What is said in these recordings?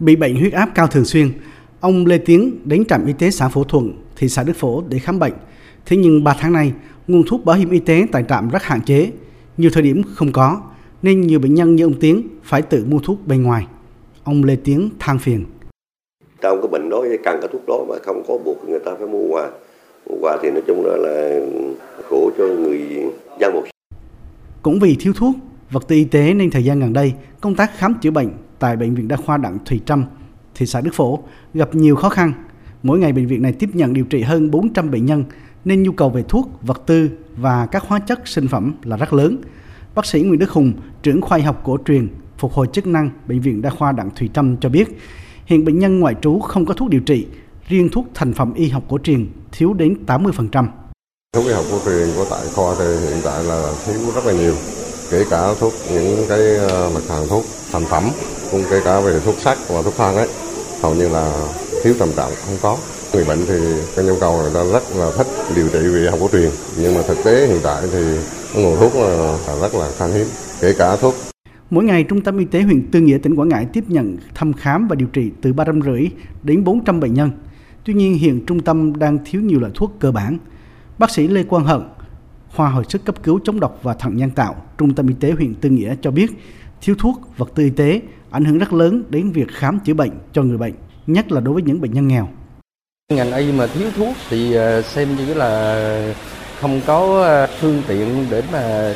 Bị bệnh huyết áp cao thường xuyên, ông Lê Tiến đến trạm y tế xã Phổ Thuận, thị xã Đức Phổ để khám bệnh. Thế nhưng 3 tháng nay, nguồn thuốc bảo hiểm y tế tại trạm rất hạn chế, nhiều thời điểm không có, nên nhiều bệnh nhân như ông Tiến phải tự mua thuốc bên ngoài. Ông Lê Tiến than phiền. Trong cái bệnh đó cần cái thuốc đó mà không có buộc người ta phải mua ngoài. Mua ngoài thì nói chung đó là khổ cho người dân một Cũng vì thiếu thuốc, vật tư y tế nên thời gian gần đây, công tác khám chữa bệnh tại Bệnh viện Đa khoa Đặng Thùy Trâm, thị xã Đức Phổ gặp nhiều khó khăn. Mỗi ngày bệnh viện này tiếp nhận điều trị hơn 400 bệnh nhân nên nhu cầu về thuốc, vật tư và các hóa chất sinh phẩm là rất lớn. Bác sĩ Nguyễn Đức Hùng, trưởng khoa học cổ truyền, phục hồi chức năng Bệnh viện Đa khoa Đặng Thùy Trâm cho biết, hiện bệnh nhân ngoại trú không có thuốc điều trị, riêng thuốc thành phẩm y học cổ truyền thiếu đến 80%. Thuốc y học cổ truyền của tại khoa thì hiện tại là thiếu rất là nhiều, kể cả thuốc những cái ờ, mặt hàng thuốc thành phẩm, cũng kể cả về thuốc sắc và thuốc thang ấy, hầu như là thiếu trầm trọng, không có. Người bệnh thì cái nhu cầu người ta rất là thích điều trị vì học cổ truyền, nhưng mà thực tế hiện tại thì nguồn thuốc là rất là khan hiếm, kể cả thuốc Mỗi ngày, Trung tâm Y tế huyện Tư Nghĩa, tỉnh Quảng Ngãi tiếp nhận thăm khám và điều trị từ 350 đến 400 bệnh nhân. Tuy nhiên, hiện trung tâm đang thiếu nhiều loại thuốc cơ bản. Bác sĩ Lê Quang Hận, khoa hồi sức cấp cứu chống độc và thận nhân tạo, Trung tâm Y tế huyện Tư Nghĩa cho biết, thiếu thuốc, vật tư y tế ảnh hưởng rất lớn đến việc khám chữa bệnh cho người bệnh, nhất là đối với những bệnh nhân nghèo. Ngành y mà thiếu thuốc thì ờ, xem như là không có ờ, phương tiện để mà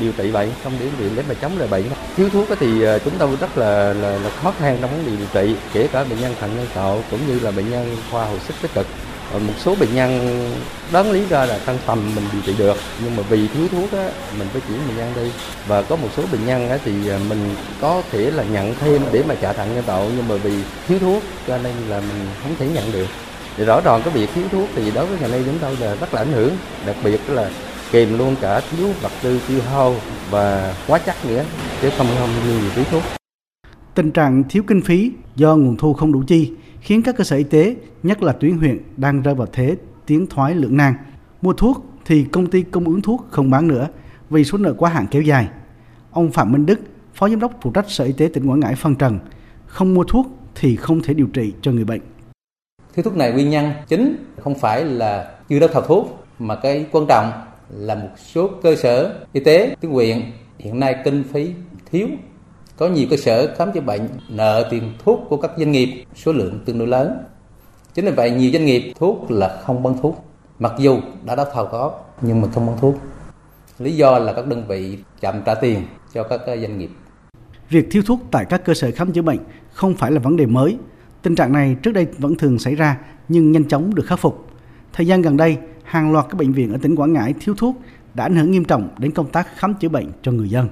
điều trị bệnh, không điều trị để mà chống lại bệnh. Thiếu thuốc thì ờ, chúng tôi rất là, là, là khó khăn trong vấn đề điều trị, kể cả bệnh nhân thận nhân tạo cũng như là bệnh nhân khoa hồi sức tích cực. Ờ, một số bệnh nhân đáng lý ra là tăng tầm mình điều trị được nhưng mà vì thiếu thuốc á, mình phải chuyển bệnh nhân đi. Và có một số bệnh nhân á, thì à, mình có thể là nhận thêm để mà trả thận nhân tạo nhưng mà vì thiếu thuốc cho nên là mình không thể nhận được. Thì rõ ràng cái việc thiếu thuốc thì đối với ngành y chúng tôi là rất là ảnh hưởng đặc biệt là kèm luôn cả thiếu vật tư tiêu hao và quá chất nữa chứ không không như thiếu thuốc. Tình trạng thiếu kinh phí do nguồn thu không đủ chi khiến các cơ sở y tế, nhất là tuyến huyện đang rơi vào thế tiến thoái lưỡng nan. Mua thuốc thì công ty cung ứng thuốc không bán nữa vì số nợ quá hạn kéo dài. Ông Phạm Minh Đức, Phó Giám đốc phụ trách Sở Y tế tỉnh Quảng Ngãi phân trần, không mua thuốc thì không thể điều trị cho người bệnh. Thiếu thuốc này nguyên nhân chính không phải là chưa đấu thầu thuốc mà cái quan trọng là một số cơ sở y tế tuyến huyện hiện nay kinh phí thiếu có nhiều cơ sở khám chữa bệnh nợ tiền thuốc của các doanh nghiệp số lượng tương đối lớn chính vì vậy nhiều doanh nghiệp thuốc là không bán thuốc mặc dù đã đấu thầu có nhưng mà không bán thuốc lý do là các đơn vị chậm trả tiền cho các ờ, doanh nghiệp Việc thiếu thuốc tại các cơ sở khám chữa bệnh không phải là vấn đề mới Tình trạng này trước đây vẫn thường xảy ra nhưng nhanh chóng được khắc phục. Thời gian gần đây, hàng loạt các bệnh viện ở tỉnh Quảng Ngãi thiếu thuốc đã ảnh hưởng nghiêm trọng đến công tác khám chữa bệnh cho người dân.